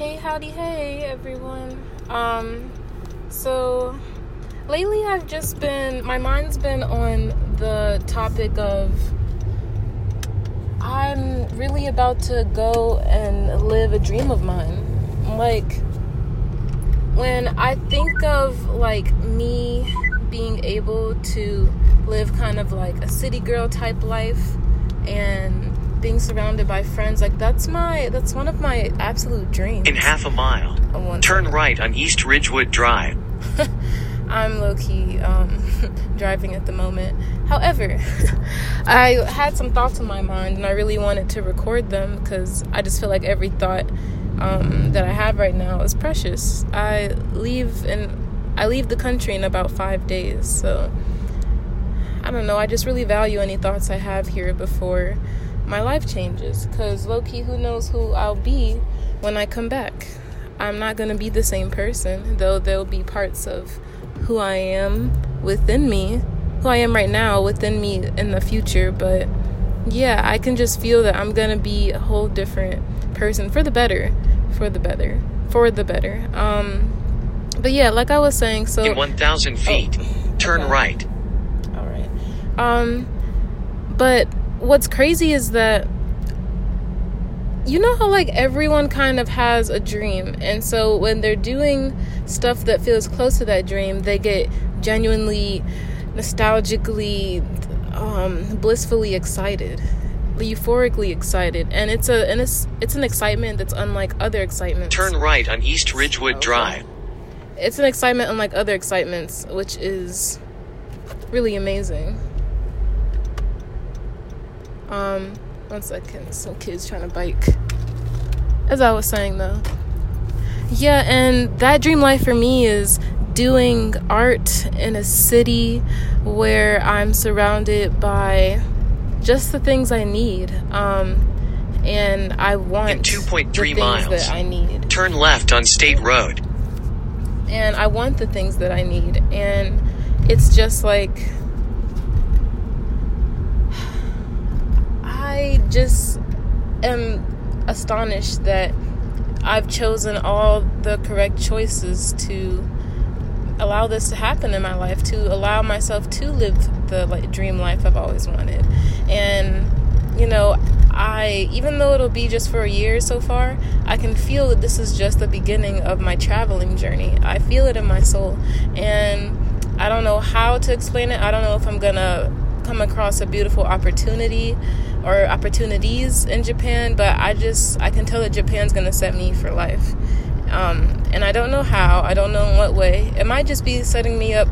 Hey, howdy, hey, everyone. Um, so lately I've just been, my mind's been on the topic of I'm really about to go and live a dream of mine. Like, when I think of like me being able to live kind of like a city girl type life and being surrounded by friends like that's my that's one of my absolute dreams. In half a mile, turn right on East Ridgewood Drive. i'm low-key um, driving at the moment. However i had some thoughts in my mind and i really wanted to record them because i just feel like every thought um, that i have right now is precious. I leave and i leave the country in about five days so i don't know. I just really value any thoughts i have here before my life changes because low-key who knows who i'll be when i come back i'm not going to be the same person though there'll be parts of who i am within me who i am right now within me in the future but yeah i can just feel that i'm going to be a whole different person for the better for the better for the better um but yeah like i was saying so In 1,000 feet, turn okay. right. all right. Um, but what's crazy is that you know how like everyone kind of has a dream, and so when they're doing stuff that feels close to that dream, they get genuinely, nostalgically, um, blissfully excited, euphorically excited, and it's a and it's it's an excitement that's unlike other excitements. Turn right on East Ridgewood Okay. Drive. It's an excitement unlike other excitements, which is really amazing. Um, one second, some kids trying to bike. As I was saying though. Yeah, and that dream life for me is doing art in a city where I'm surrounded by just the things I need. Um, and I want In 2.3 the things miles. that I need Turn left on State Road. and I want the things that I need. And it's just like I just am astonished that I've chosen all the correct choices to allow this to happen in my life, to allow myself to live the like dream life I've always wanted. And you know, I even though it'll be just for a year so far, I can feel that this is just the beginning of my traveling journey. I feel it in my soul. And I don't know how to explain it. I don't know if I'm to come across a beautiful opportunity or opportunities in Japan, but I just I can tell that Japan's to set me for life. Um, and I don't know how, I don't know in what way. It might just be setting me up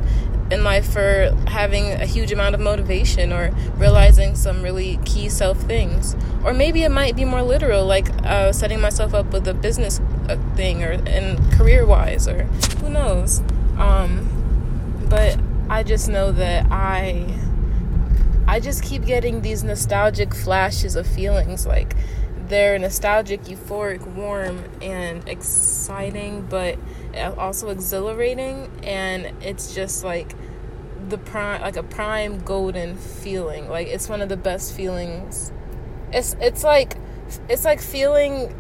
in life for having a huge amount of motivation or realizing some really key self things. Or maybe it might be more literal, like uh, setting myself up with a business uh, thing or and career wise, or who knows. Um, but I just know that I. I just keep getting these nostalgic flashes of feelings like they're nostalgic, euphoric, warm, and exciting, but also exhilarating. And it's just like the prime, like a prime golden feeling. Like it's one of the best feelings. It's it's like it's like feeling.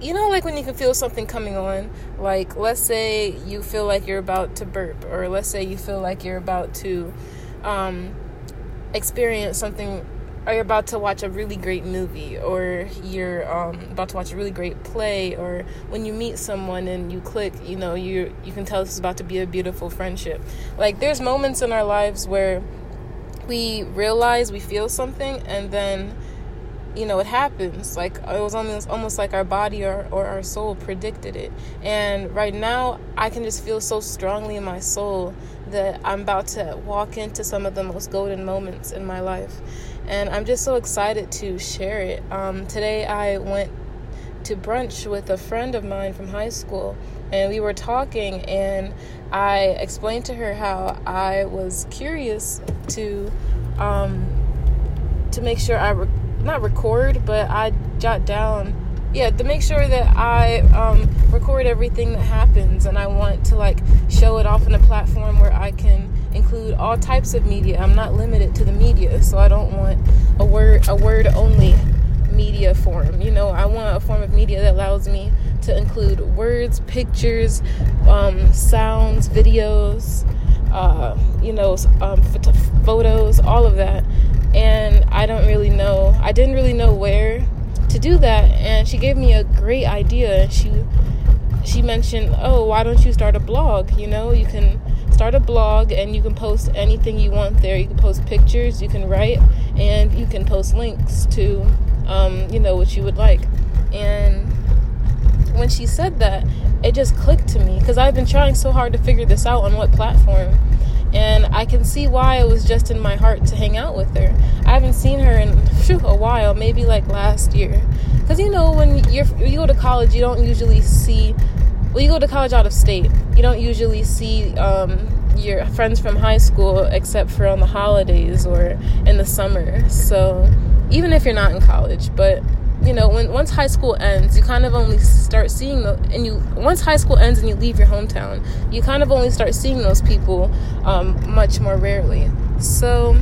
You know, like when you can feel something coming on. Like let's say you feel like you're about to burp, or let's say you feel like you're about to. Um, experience something or you're about to watch a really great movie or you're um, about to watch a really great play or when you meet someone and you click you know you you can tell this is about to be a beautiful friendship. Like there's moments in our lives where we realize we feel something and then you know it happens. Like it was almost almost like our body or, or our soul predicted it. And right now i can just feel so strongly in my soul that i'm about to walk into some of the most golden moments in my life. And i'm just so excited to share it. Um, today i went to brunch with a friend of mine from high school and we were talking and i explained to her how i was curious to um, to make sure i re- not record but i jot down yeah to make sure that i um, record everything that happens and i want to like show it off in a platform where i can include all types of media i'm not limited to the media so i don't want a word a word only media form. You know, I want a form of media that allows me to include words, pictures, um, sounds, videos, uh, you know, um, photos, all of that. And I don't really know, I didn't really know where to do that. And she gave me a great idea. She she mentioned, "Oh, why don't you start a blog? You know, you can start a blog and you can post anything you want there. You can post pictures, you can write, and you can post links to, um, you know, what you would like." And when she said that, it just clicked to me because I've been trying so hard to figure this out on what platform. And I can see why it was just in my heart to hang out with her. I haven't seen her in whew, a while, maybe like last year. Because you know, when you're you go to college, you don't usually see well, you go to college out of state, you don't usually see um, your friends from high school except for on the holidays or in the summer. So even if you're not in college, but you know, when once high school ends, you kind of only start seeing the and you once high school ends and you leave your hometown, you kind of only start seeing those people um, much more rarely. So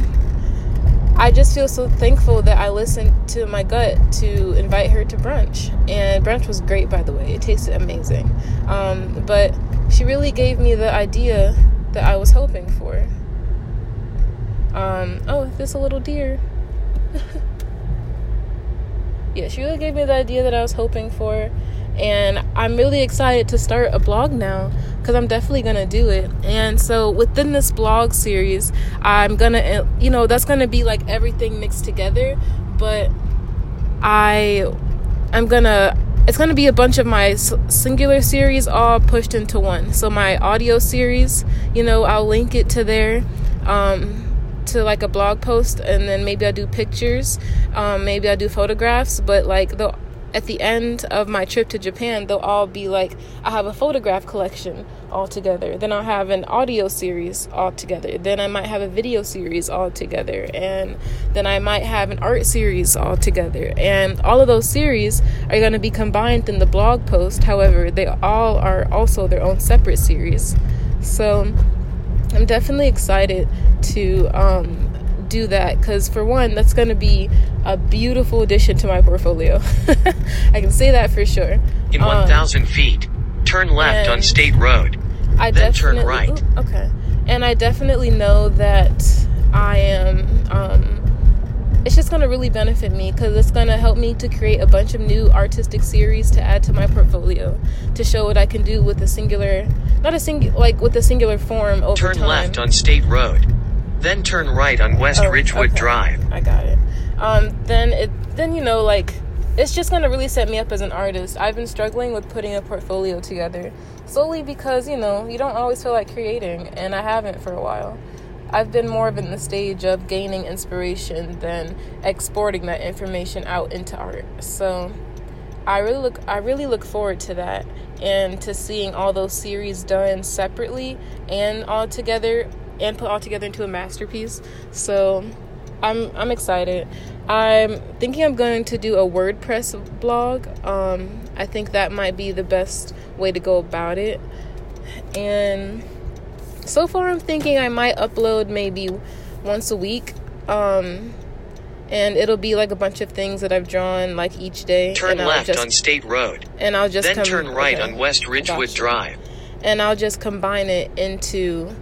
I just feel so thankful that I listened to my gut to invite her to brunch. And brunch was great, by the way. It tasted amazing. Um, but she really gave me the idea that I was hoping for. Um, oh, there's a little deer. yeah, she really gave me the idea that I was hoping for. And I'm really excited to start a blog now because I'm definitely gonna do it. And so within this blog series, I'm gonna, you know, that's gonna be like everything mixed together. But I, I'm gonna, it's gonna be a bunch of my singular series all pushed into one. So my audio series, you know, I'll link it to there. Um, to like a blog post and then maybe I'll do pictures um, maybe I'll do photographs but like the at the end of my trip to Japan, they'll all be like, I have a photograph collection all together. Then I'll have an audio series all together. Then I might have a video series all together. And then I might have an art series all together. And all of those series are going to be combined in the blog post. However, they all are also their own separate series. So I'm definitely excited to um, do that because for one that's going to be a beautiful addition to my portfolio. I can say that for sure. In um, 1000 feet turn left on state road i then turn right. ooh, okay. And i definitely know that i am um, it's just going to really benefit me because it's going to help me to create a bunch of new artistic series to add to my portfolio to show what i can do with a singular not a singular like with a singular form over turn time. left on state road then turn right on West oh, Ridgewood okay. Drive. I got it. Um, then it then you know like it's just gonna really set me up as an artist. I've been struggling with putting a portfolio together solely because you know you don't always feel like creating, and I haven't for a while. I've been more of in the stage of gaining inspiration than exporting that information out into art. So I really look I really look forward to that and to seeing all those series done separately and all together and put all together into a masterpiece. So I'm I'm excited. I'm thinking I'm going to do a WordPress blog. Um, I think that might be the best way to go about it. And so far, I'm thinking I might upload maybe once a week. Um, and it'll be like a bunch of things that I've drawn like each day. Turn left just, on State Road. And I'll just then come, turn right okay, on West Ridgewood Drive. And I'll just combine it into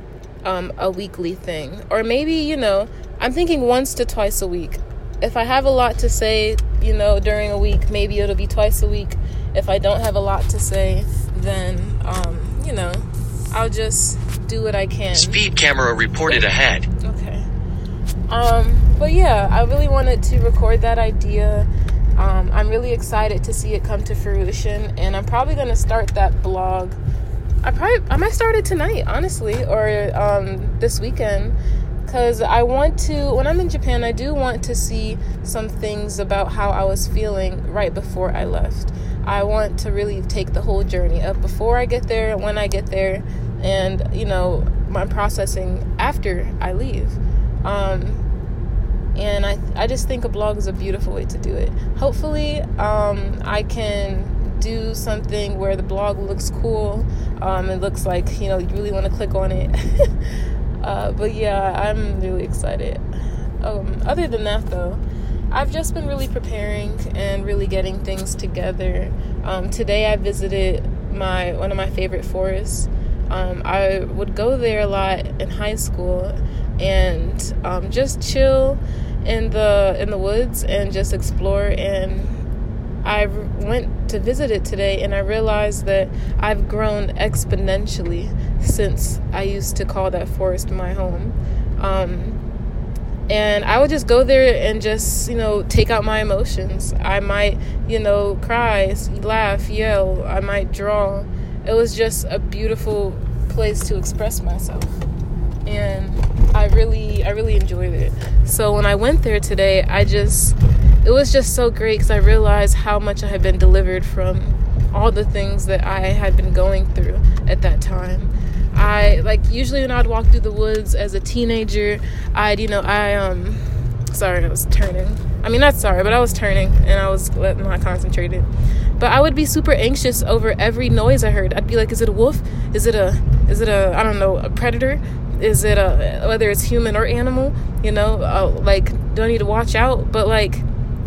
um, a weekly thing. Or maybe, you know, I'm thinking once to twice a week. If I have a lot to say, you know, during a week, maybe it'll be twice a week. If I don't have a lot to say, then, um, you know, I'll just do what I can. Speed camera reported ahead. Okay. Um, but yeah, I really wanted to record that idea. Um, I'm really excited to see it come to fruition, and I'm probably going to start that blog I probably I might start it tonight, honestly, or um, this weekend, because I want to. When I'm in Japan, I do want to see some things about how I was feeling right before I left. I want to really take the whole journey up before I get there, when I get there, and you know my processing after I leave. Um, and I I just think a blog is a beautiful way to do it. Hopefully, um, I can do something where the blog looks cool. Um, it looks like you know you really want to click on it. uh, but yeah, I'm really excited. Um, other than that, though, I've just been really preparing and really getting things together. Um, today I visited my one of my favorite forests. Um, I would go there a lot in high school and um, just chill in the in the woods and just explore and I went to visit it today and I realized that I've grown exponentially since I used to call that forest my home. Um, and I would just go there and just, you know, take out my emotions. I might, you know, cry, laugh, yell, I might draw. It was just a beautiful place to express myself. And I really I really enjoyed it. So when I went there today, I just it was just so great cuz I realized how much I had been delivered from all the things that I had been going through at that time. I like usually when I'd walk through the woods as a teenager, I'd you know I um sorry I was turning. I mean not sorry, but I was turning and I was not concentrated. But I would be super anxious over every noise I heard. I'd be like, is it a wolf? Is it a is it a I don't know a predator? Is it a whether it's human or animal? You know, uh, like do I need to watch out? But like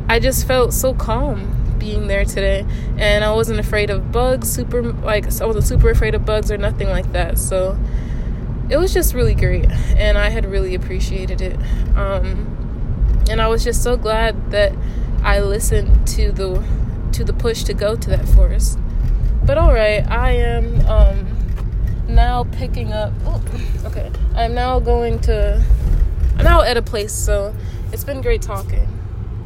I just felt so calm being there today and I wasn't afraid of bugs super like I wasn't super afraid of bugs or nothing like that so it was just really great and I had really appreciated it um, and I was just so glad that I listened to the to the push to go to that forest. But all right I am um, now picking up oh, okay. I'm now going to I'm now at a place so it's been great talking